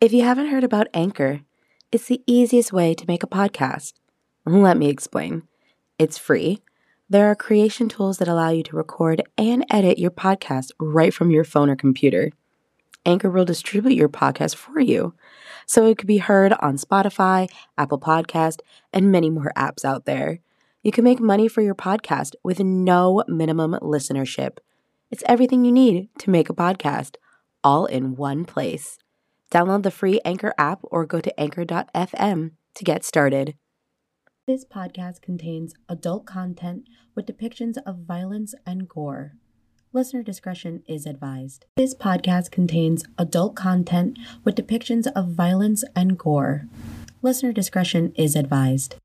If you haven't heard about Anchor, it's the easiest way to make a podcast. Let me explain. It's free. There are creation tools that allow you to record and edit your podcast right from your phone or computer. Anchor will distribute your podcast for you, so it could be heard on Spotify, Apple Podcast, and many more apps out there. You can make money for your podcast with no minimum listenership. It's everything you need to make a podcast, all in one place. Download the free Anchor app or go to anchor.fm to get started. This podcast contains adult content with depictions of violence and gore. Listener discretion is advised. This podcast contains adult content with depictions of violence and gore. Listener discretion is advised.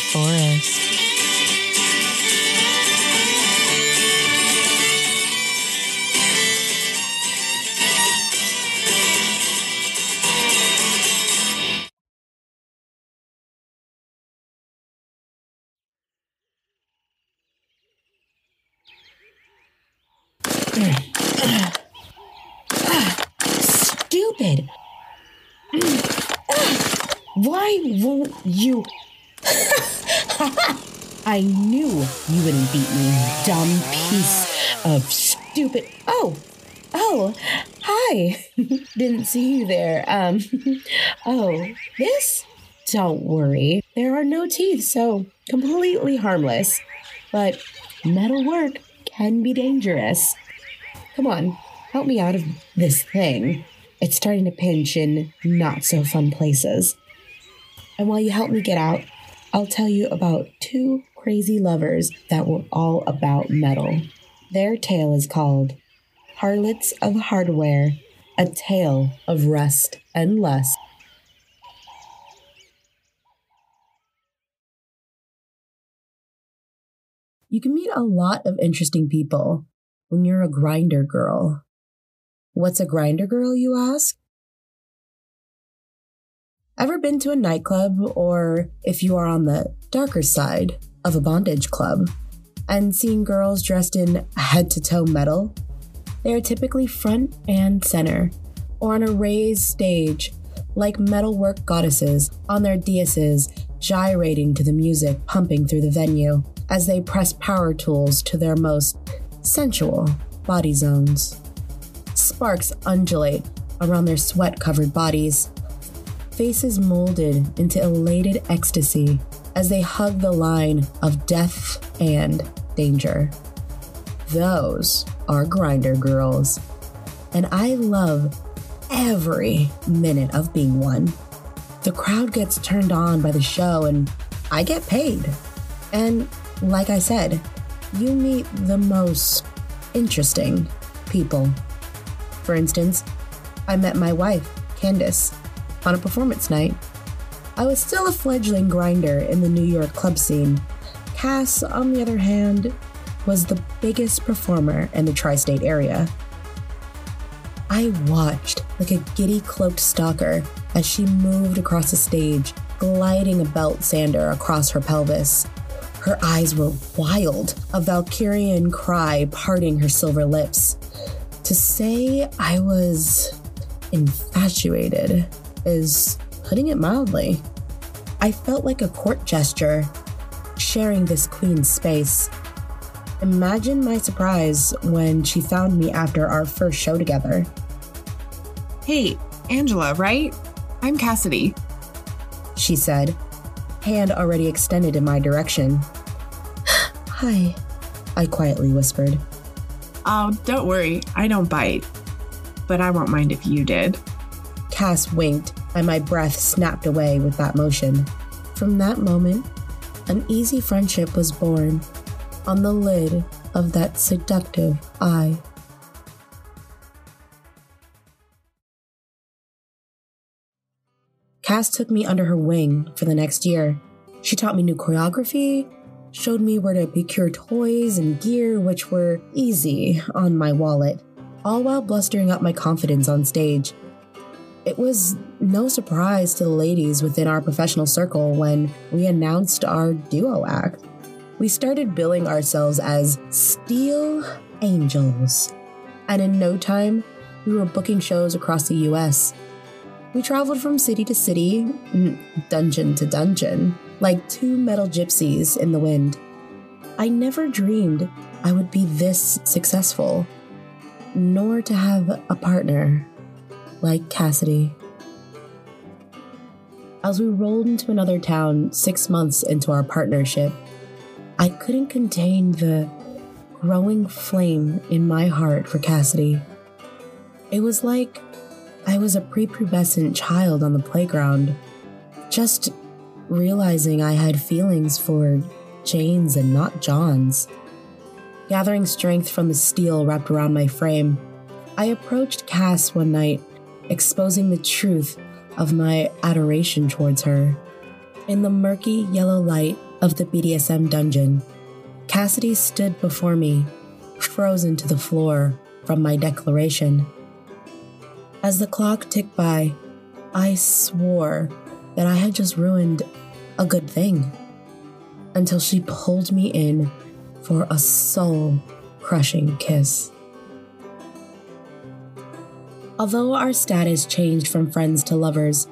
Forest. stupid. Why won't you? I knew you wouldn't beat me, dumb piece of stupid. Oh, oh, hi. Didn't see you there. Um, oh, this? Don't worry. There are no teeth, so completely harmless. But metal work can be dangerous. Come on, help me out of this thing. It's starting to pinch in not so fun places. And while you help me get out, I'll tell you about two crazy lovers that were all about metal. Their tale is called Harlots of Hardware A Tale of Rust and Lust. You can meet a lot of interesting people when you're a grinder girl. What's a grinder girl, you ask? Ever been to a nightclub, or if you are on the darker side of a bondage club, and seen girls dressed in head to toe metal? They are typically front and center, or on a raised stage, like metalwork goddesses on their daises, gyrating to the music pumping through the venue as they press power tools to their most sensual body zones. Sparks undulate around their sweat covered bodies, faces molded into elated ecstasy as they hug the line of death and danger. Those are grinder girls. And I love every minute of being one. The crowd gets turned on by the show and I get paid. And like I said, you meet the most interesting people. For instance, I met my wife, Candace, on a performance night. I was still a fledgling grinder in the New York club scene. Cass, on the other hand, was the biggest performer in the tri state area. I watched like a giddy cloaked stalker as she moved across the stage, gliding a belt sander across her pelvis. Her eyes were wild, a Valkyrian cry parting her silver lips. To say I was infatuated is putting it mildly. I felt like a court gesture, sharing this queen's space. Imagine my surprise when she found me after our first show together. Hey, Angela, right? I'm Cassidy. She said, hand already extended in my direction. Hi, I quietly whispered. Oh, don't worry, I don't bite. But I won't mind if you did. Cass winked, and my breath snapped away with that motion. From that moment, an easy friendship was born. on the lid of that seductive eye. Cass took me under her wing for the next year. She taught me new choreography, showed me where to procure toys and gear, which were easy on my wallet, all while blustering up my confidence on stage. It was no surprise to the ladies within our professional circle when we announced our duo act. We started billing ourselves as Steel Angels, and in no time, we were booking shows across the US. We traveled from city to city, dungeon to dungeon, like two metal gypsies in the wind. I never dreamed I would be this successful, nor to have a partner like Cassidy. As we rolled into another town six months into our partnership, I couldn't contain the growing flame in my heart for Cassidy. It was like I was a prepubescent child on the playground, just realizing I had feelings for Jane's and not John's. Gathering strength from the steel wrapped around my frame, I approached Cass one night, exposing the truth of my adoration towards her. In the murky yellow light of the BDSM dungeon, Cassidy stood before me, frozen to the floor from my declaration. As the clock ticked by, I swore that I had just ruined a good thing until she pulled me in for a soul crushing kiss. Although our status changed from friends to lovers,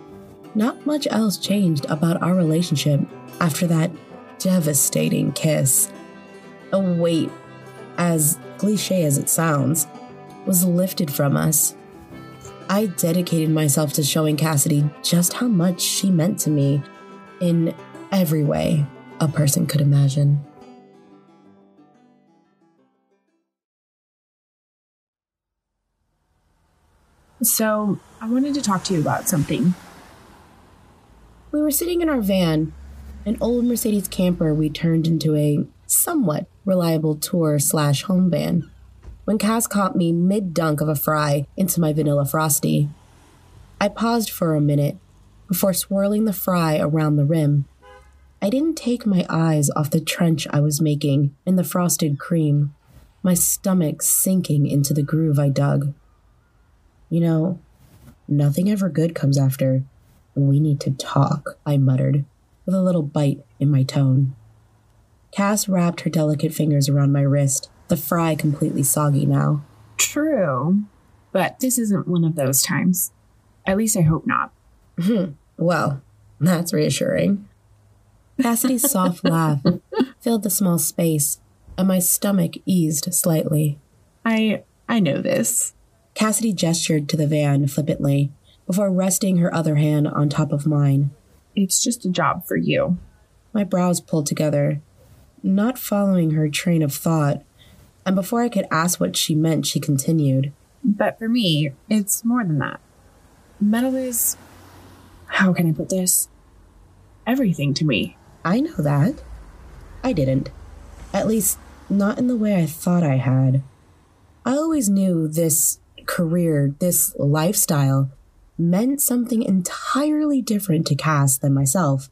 not much else changed about our relationship after that devastating kiss. A weight, as cliche as it sounds, was lifted from us. I dedicated myself to showing Cassidy just how much she meant to me in every way a person could imagine. So, I wanted to talk to you about something. We were sitting in our van, an old Mercedes camper we turned into a somewhat reliable tour slash home van, when Cass caught me mid dunk of a fry into my vanilla frosty. I paused for a minute before swirling the fry around the rim. I didn't take my eyes off the trench I was making in the frosted cream, my stomach sinking into the groove I dug. You know, nothing ever good comes after. We need to talk, I muttered, with a little bite in my tone. Cass wrapped her delicate fingers around my wrist, the fry completely soggy now. True, but this isn't one of those times. At least I hope not. Hmm, well, that's reassuring. Cassidy's soft laugh filled the small space, and my stomach eased slightly. I I know this. Cassidy gestured to the van flippantly before resting her other hand on top of mine. It's just a job for you. My brows pulled together, not following her train of thought, and before I could ask what she meant, she continued. But for me, it's more than that. Metal is how can I put this? Everything to me. I know that. I didn't. At least, not in the way I thought I had. I always knew this career, this lifestyle, meant something entirely different to Cass than myself.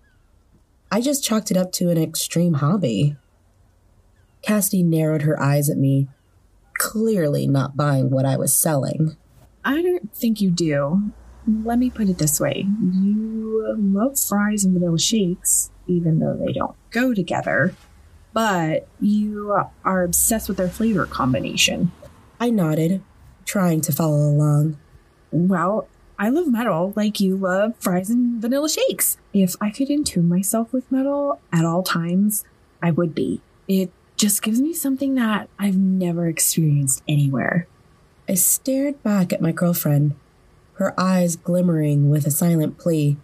I just chalked it up to an extreme hobby. Cassidy narrowed her eyes at me, clearly not buying what I was selling. I don't think you do. Let me put it this way. You love fries and vanilla shakes, even though they don't go together. But you are obsessed with their flavor combination. I nodded, trying to follow along. Well, I love metal like you love fries and vanilla shakes. If I could entune myself with metal at all times, I would be. It just gives me something that I've never experienced anywhere. I stared back at my girlfriend, her eyes glimmering with a silent plea,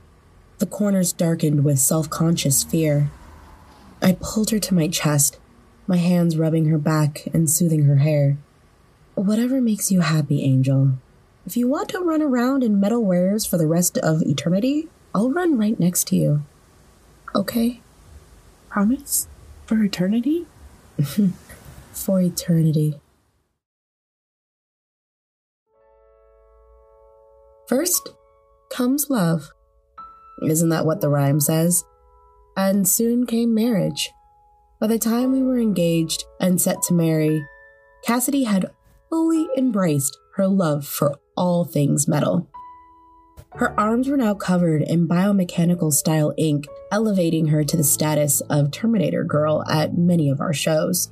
the corners darkened with self conscious fear. I pulled her to my chest, my hands rubbing her back and soothing her hair. Whatever makes you happy, Angel. If you want to run around in metal wares for the rest of eternity, I'll run right next to you. Okay? Promise? For eternity? For eternity. First comes love. Isn't that what the rhyme says? And soon came marriage. By the time we were engaged and set to marry, Cassidy had fully embraced her love for all things metal. Her arms were now covered in biomechanical style ink, elevating her to the status of Terminator Girl at many of our shows.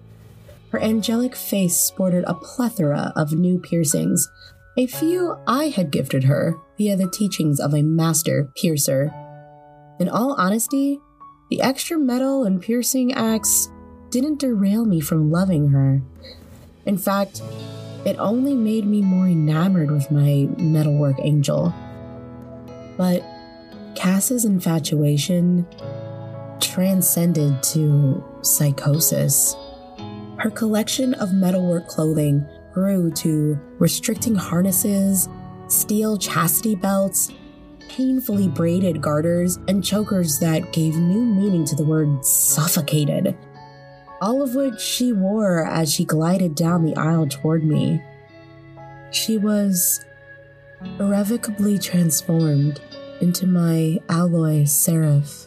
Her angelic face sported a plethora of new piercings, a few I had gifted her via the teachings of a master piercer. In all honesty, the extra metal and piercing acts didn't derail me from loving her. In fact, it only made me more enamored with my metalwork angel. But Cass's infatuation transcended to psychosis. Her collection of metalwork clothing grew to restricting harnesses, steel chastity belts, painfully braided garters, and chokers that gave new meaning to the word suffocated. All of which she wore as she glided down the aisle toward me. She was irrevocably transformed into my alloy seraph.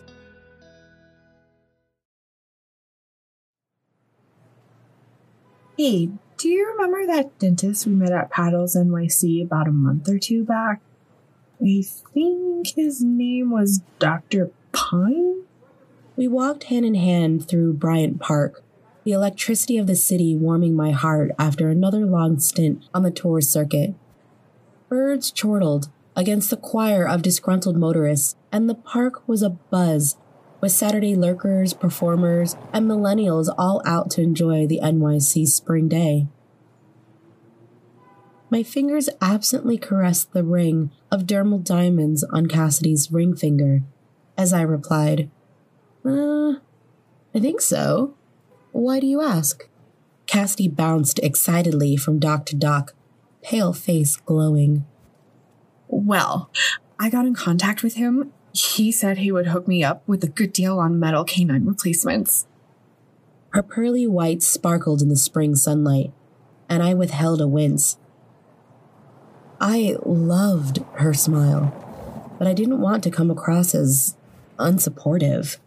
Hey, do you remember that dentist we met at Paddles NYC about a month or two back? I think his name was Dr. Pine? We walked hand in hand through Bryant Park, the electricity of the city warming my heart after another long stint on the tour circuit. Birds chortled against the choir of disgruntled motorists, and the park was abuzz with Saturday lurkers, performers, and millennials all out to enjoy the NYC spring day. My fingers absently caressed the ring of dermal diamonds on Cassidy's ring finger as I replied, Uh, I think so. Why do you ask? Cassidy bounced excitedly from dock to dock, pale face glowing. Well, I got in contact with him. He said he would hook me up with a good deal on metal canine replacements. Her pearly white sparkled in the spring sunlight, and I withheld a wince. I loved her smile, but I didn't want to come across as unsupportive.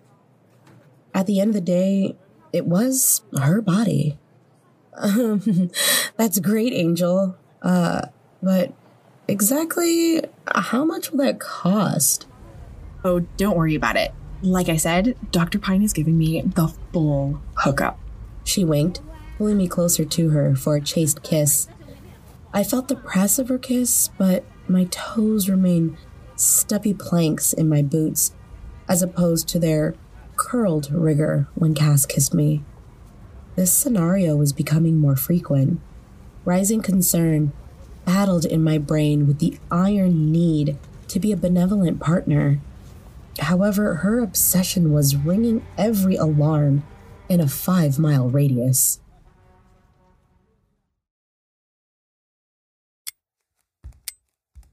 At the end of the day, it was her body. Um, that's great, Angel. Uh, but exactly how much will that cost? Oh, don't worry about it. Like I said, Dr. Pine is giving me the full hookup. She winked, pulling me closer to her for a chaste kiss. I felt the press of her kiss, but my toes remained stubby planks in my boots, as opposed to their curled rigor when Cass kissed me. This scenario was becoming more frequent. Rising concern battled in my brain with the iron need to be a benevolent partner. However, her obsession was ringing every alarm in a five mile radius.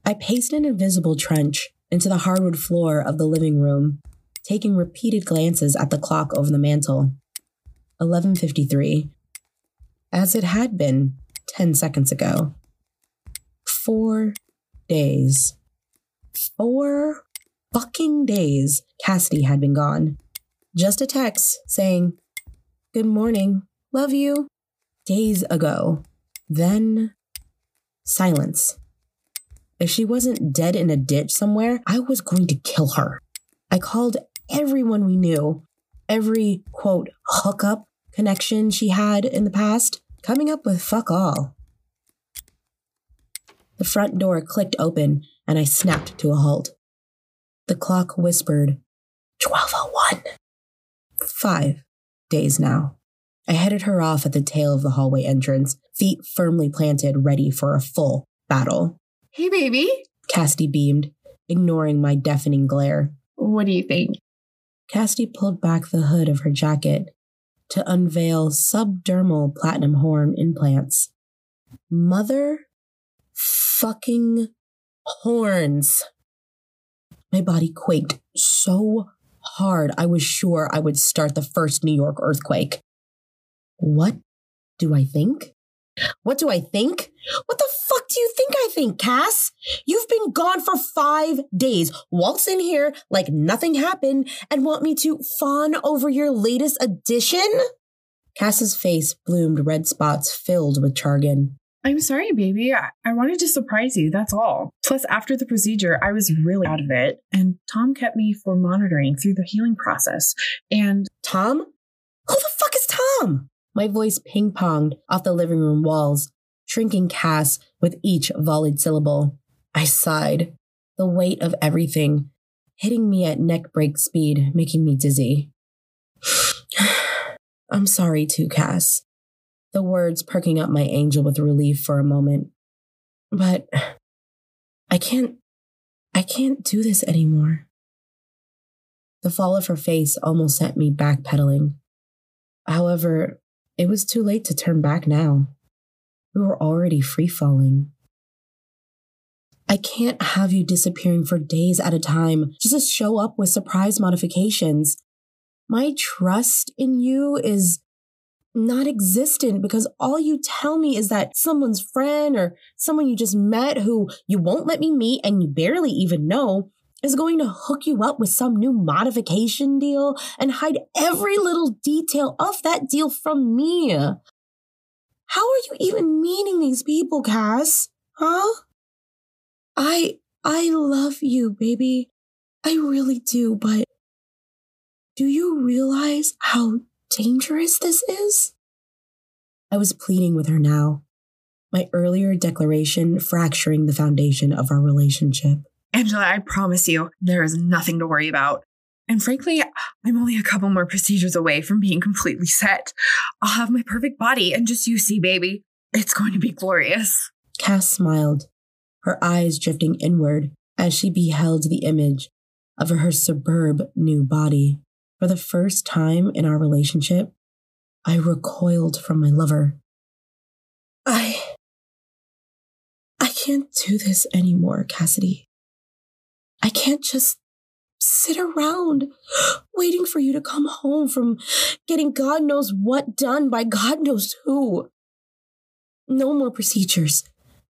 I paced an invisible trench into the hardwood floor of the living room, taking repeated glances at the clock over the mantel. 11:53, as it had been 10 seconds ago. 4 days. 4 fucking days Cassidy had been gone. Just a text saying, "Good morning. Love you." Days ago. Then silence. If she wasn't dead in a ditch somewhere, I was going to kill her. I called everyone we knew, every quote hookup connection she had in the past, coming up with fuck all. The front door clicked open and I snapped to a halt. The clock whispered, 1201. Five days now. I headed her off at the tail of the hallway entrance, feet firmly planted, ready for a full battle. Hey, baby. Cassidy beamed, ignoring my deafening glare. What do you think? Cassidy pulled back the hood of her jacket to unveil subdermal platinum horn implants. Mother fucking horns. My body quaked so hard I was sure I would start the first New York earthquake. What do I think? What do I think? What the fuck do you think I think, Cass? You've been gone for five days, waltz in here like nothing happened, and want me to fawn over your latest addition? Cass's face bloomed red spots filled with Chargan. I'm sorry, baby. I-, I wanted to surprise you, that's all. Plus, after the procedure, I was really out of it, and Tom kept me for monitoring through the healing process. And Tom? Who the fuck is Tom? My voice ping ponged off the living room walls, shrinking Cass with each volleyed syllable. I sighed, the weight of everything hitting me at neck break speed, making me dizzy. I'm sorry too, Cass. The words perking up my angel with relief for a moment. But I can't, I can't do this anymore. The fall of her face almost sent me backpedaling. However, it was too late to turn back now. We were already free falling. I can't have you disappearing for days at a time just to show up with surprise modifications. My trust in you is not existent because all you tell me is that someone's friend or someone you just met who you won't let me meet and you barely even know is going to hook you up with some new modification deal and hide every little detail of that deal from me. How are you even meeting these people, Cass? Huh? I I love you, baby. I really do, but do you realize how dangerous this is? I was pleading with her now, my earlier declaration fracturing the foundation of our relationship. Angela, I promise you, there is nothing to worry about. And frankly, I'm only a couple more procedures away from being completely set. I'll have my perfect body, and just you see, baby, it's going to be glorious. Cass smiled, her eyes drifting inward as she beheld the image of her superb new body. For the first time in our relationship, I recoiled from my lover. I. I can't do this anymore, Cassidy. I can't just sit around waiting for you to come home from getting God knows what done by God knows who. No more procedures.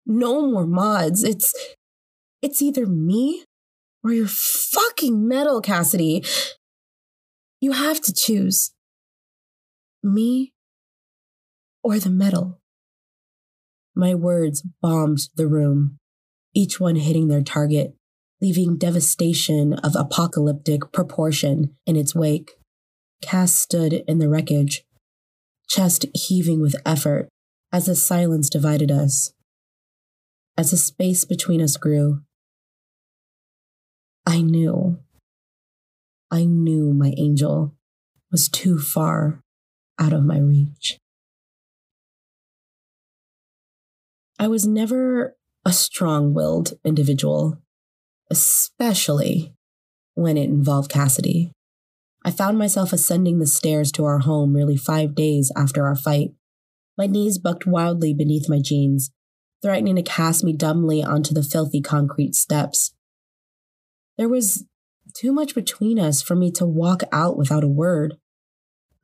No more mods. It's it's either me or your fucking metal, Cassidy. You have to choose. Me or the metal. My words bombed the room, each one hitting their target leaving devastation of apocalyptic proportion in its wake. Cass stood in the wreckage, chest heaving with effort as the silence divided us. As the space between us grew, I knew, I knew my angel was too far out of my reach. I was never a strong willed individual especially when it involved Cassidy. I found myself ascending the stairs to our home nearly five days after our fight. My knees bucked wildly beneath my jeans, threatening to cast me dumbly onto the filthy concrete steps. There was too much between us for me to walk out without a word.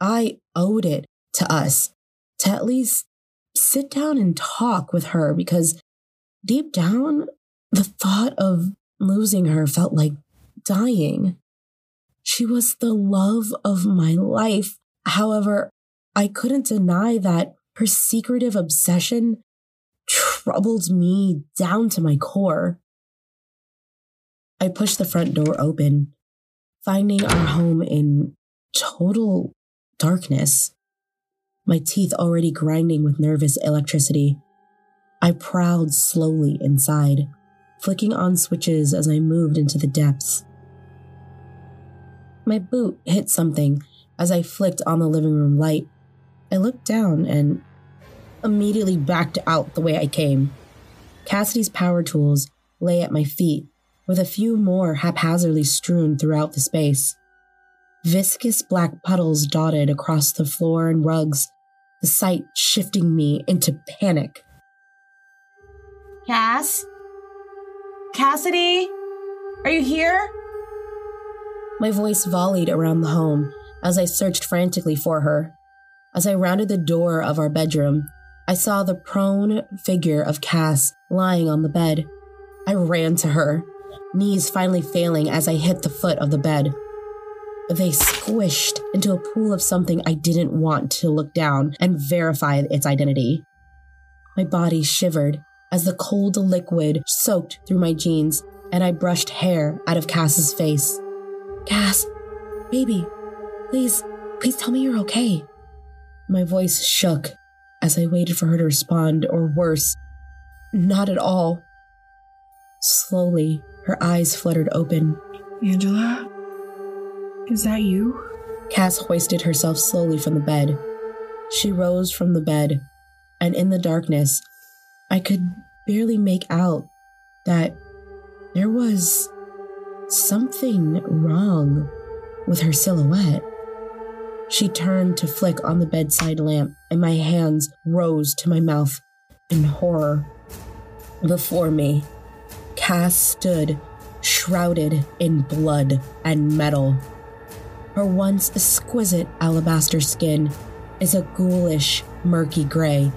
I owed it to us to at least sit down and talk with her because deep down, the thought of Losing her felt like dying. She was the love of my life. However, I couldn't deny that her secretive obsession troubled me down to my core. I pushed the front door open, finding our home in total darkness, my teeth already grinding with nervous electricity. I prowled slowly inside flicking on switches as I moved into the depths. My boot hit something as I flicked on the living room light. I looked down and immediately backed out the way I came. Cassidy's power tools lay at my feet, with a few more haphazardly strewn throughout the space. Viscous black puddles dotted across the floor and rugs, the sight shifting me into panic. Cass? Cassidy? Are you here? My voice volleyed around the home as I searched frantically for her. As I rounded the door of our bedroom, I saw the prone figure of Cass lying on the bed. I ran to her, knees finally failing as I hit the foot of the bed. They squished into a pool of something I didn't want to look down and verify its identity. My body shivered as the cold liquid soaked through my jeans and I brushed hair out of Cass's face. Cass, baby, please, please tell me you're okay. My voice shook as I waited for her to respond, or worse, not at all. Slowly, her eyes fluttered open. Angela? Is that you? Cass hoisted herself slowly from the bed. She rose from the bed, and in the darkness, I could barely make out that there was something wrong with her silhouette. She turned to flick on the bedside lamp, and my hands rose to my mouth in horror. Before me, Cass stood shrouded in blood and metal. Her once exquisite alabaster skin is a ghoulish, murky gray.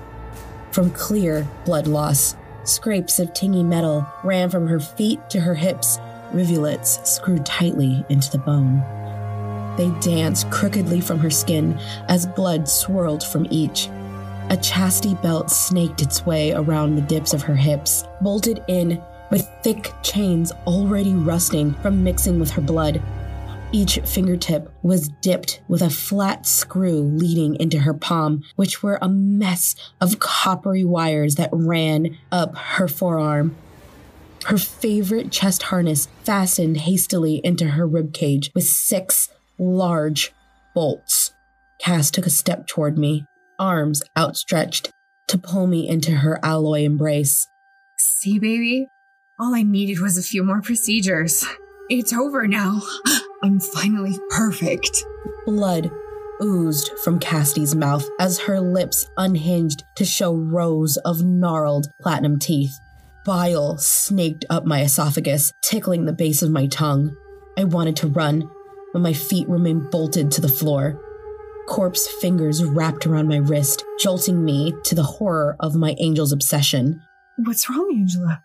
From clear blood loss, scrapes of tingy metal ran from her feet to her hips, rivulets screwed tightly into the bone. They danced crookedly from her skin as blood swirled from each. A chastity belt snaked its way around the dips of her hips, bolted in with thick chains already rusting from mixing with her blood. Each fingertip was dipped with a flat screw leading into her palm, which were a mess of coppery wires that ran up her forearm. Her favorite chest harness fastened hastily into her ribcage with six large bolts. Cass took a step toward me, arms outstretched to pull me into her alloy embrace. See, baby? All I needed was a few more procedures. It's over now. I'm finally perfect. Blood oozed from Cassidy's mouth as her lips unhinged to show rows of gnarled platinum teeth. Bile snaked up my esophagus, tickling the base of my tongue. I wanted to run, but my feet remained bolted to the floor. Corpse fingers wrapped around my wrist, jolting me to the horror of my angel's obsession. What's wrong, Angela?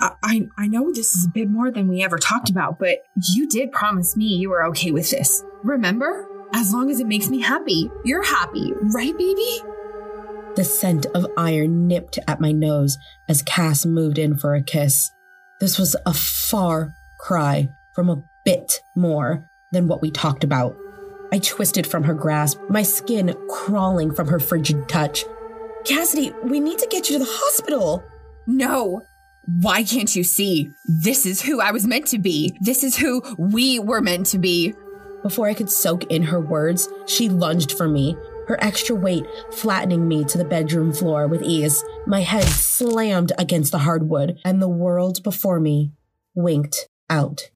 I, I, know this is a bit more than we ever talked about, but you did promise me you were okay with this. Remember? As long as it makes me happy, you're happy, right, baby? The scent of iron nipped at my nose as Cass moved in for a kiss. This was a far cry from a bit more than what we talked about. I twisted from her grasp, my skin crawling from her frigid touch. Cassidy, we need to get you to the hospital. No. Why can't you see? This is who I was meant to be. This is who we were meant to be. Before I could soak in her words, she lunged for me, her extra weight flattening me to the bedroom floor with ease. My head slammed against the hardwood, and the world before me winked out.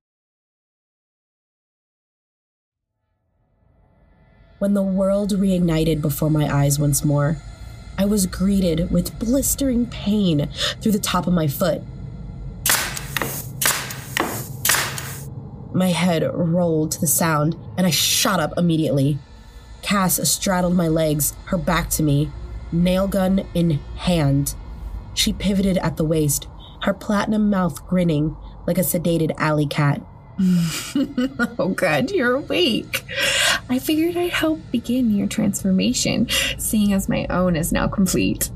When the world reignited before my eyes once more, I was greeted with blistering pain through the top of my foot. My head rolled to the sound, and I shot up immediately. Cass straddled my legs, her back to me, nail gun in hand. She pivoted at the waist, her platinum mouth grinning like a sedated alley cat. oh, good, you're awake. I figured I'd help begin your transformation, seeing as my own is now complete.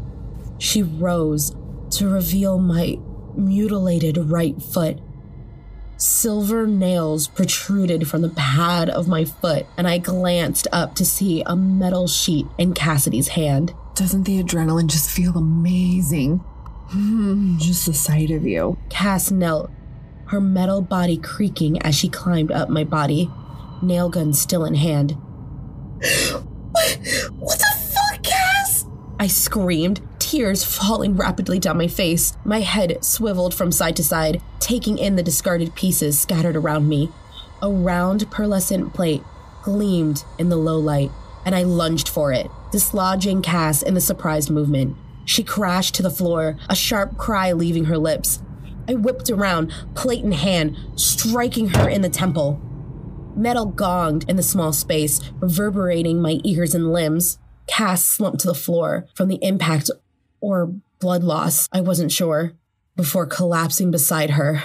She rose to reveal my mutilated right foot. Silver nails protruded from the pad of my foot, and I glanced up to see a metal sheet in Cassidy's hand. Doesn't the adrenaline just feel amazing? Hmm, just the sight of you. Cass knelt, her metal body creaking as she climbed up my body, nail gun still in hand. What, what the fuck, Cass? I screamed, tears falling rapidly down my face. My head swiveled from side to side, taking in the discarded pieces scattered around me. A round pearlescent plate gleamed in the low light, and I lunged for it, dislodging Cass in the surprised movement. She crashed to the floor, a sharp cry leaving her lips. I whipped around, plate in hand, striking her in the temple. Metal gonged in the small space, reverberating my ears and limbs. Cass slumped to the floor from the impact or blood loss, I wasn't sure, before collapsing beside her,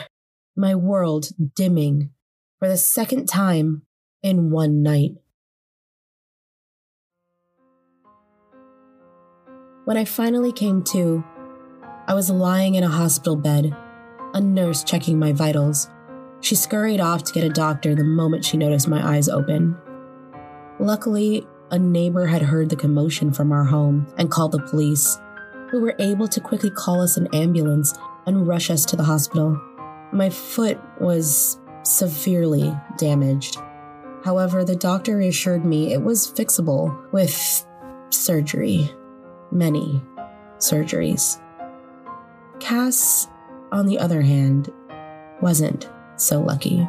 my world dimming for the second time in one night. When I finally came to, I was lying in a hospital bed, a nurse checking my vitals. She scurried off to get a doctor the moment she noticed my eyes open. Luckily, a neighbor had heard the commotion from our home and called the police, who were able to quickly call us an ambulance and rush us to the hospital. My foot was severely damaged. However, the doctor reassured me it was fixable with surgery. Many surgeries. Cass, on the other hand, wasn't so lucky.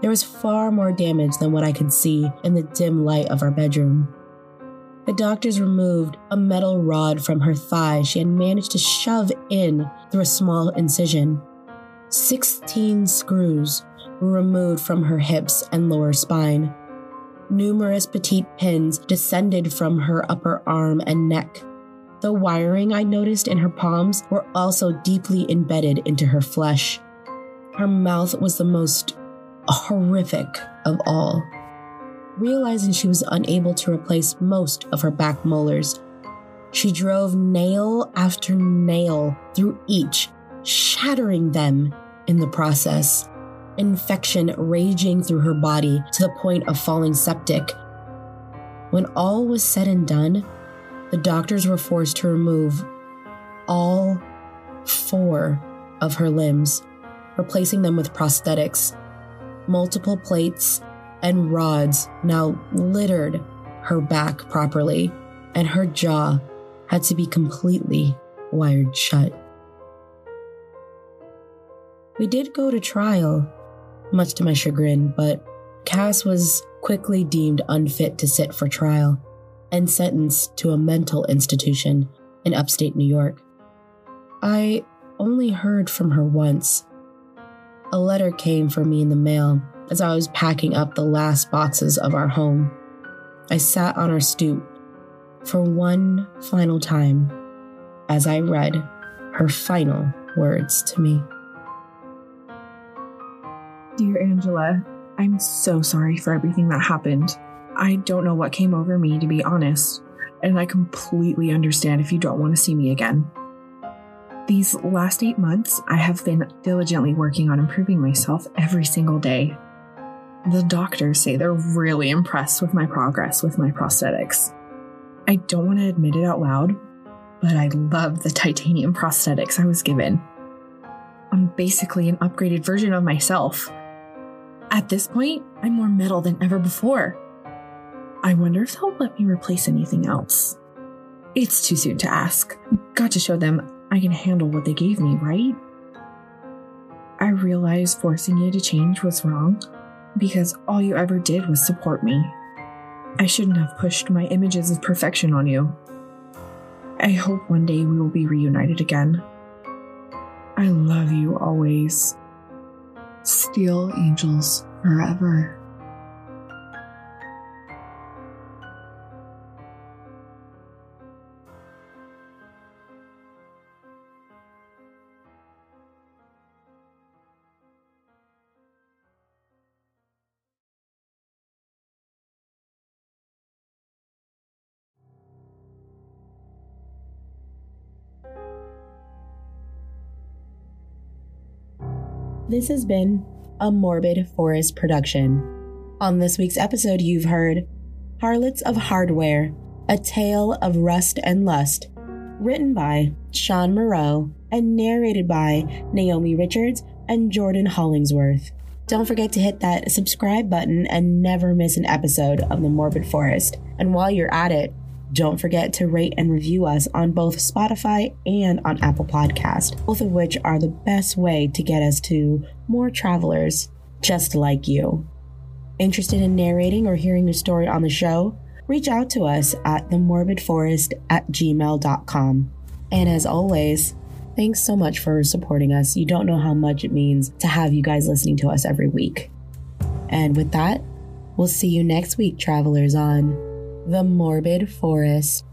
There was far more damage than what I could see in the dim light of our bedroom. The doctors removed a metal rod from her thigh she had managed to shove in through a small incision. 16 screws were removed from her hips and lower spine. Numerous petite pins descended from her upper arm and neck. The wiring I noticed in her palms were also deeply embedded into her flesh. Her mouth was the most horrific of all. Realizing she was unable to replace most of her back molars, she drove nail after nail through each, shattering them in the process. Infection raging through her body to the point of falling septic. When all was said and done, the doctors were forced to remove all four of her limbs, replacing them with prosthetics. Multiple plates and rods now littered her back properly, and her jaw had to be completely wired shut. We did go to trial, much to my chagrin, but Cass was quickly deemed unfit to sit for trial and sentenced to a mental institution in upstate New York. I only heard from her once. A letter came for me in the mail as I was packing up the last boxes of our home. I sat on our stoop for one final time as I read her final words to me. Dear Angela, I'm so sorry for everything that happened. I don't know what came over me, to be honest, and I completely understand if you don't want to see me again. These last eight months, I have been diligently working on improving myself every single day. The doctors say they're really impressed with my progress with my prosthetics. I don't want to admit it out loud, but I love the titanium prosthetics I was given. I'm basically an upgraded version of myself. At this point, I'm more metal than ever before. I wonder if they'll let me replace anything else. It's too soon to ask. Got to show them I can handle what they gave me, right? I realized forcing you to change was wrong because all you ever did was support me. I shouldn't have pushed my images of perfection on you. I hope one day we will be reunited again. I love you always. Steel angels forever. This has been a Morbid Forest production. On this week's episode, you've heard Harlots of Hardware, A Tale of Rust and Lust, written by Sean Moreau and narrated by Naomi Richards and Jordan Hollingsworth. Don't forget to hit that subscribe button and never miss an episode of The Morbid Forest. And while you're at it, don't forget to rate and review us on both Spotify and on Apple Podcast, both of which are the best way to get us to more travelers just like you. Interested in narrating or hearing your story on the show? Reach out to us at themorbidforest at gmail.com. And as always, thanks so much for supporting us. You don't know how much it means to have you guys listening to us every week. And with that, we'll see you next week, travelers, on the Morbid Forest.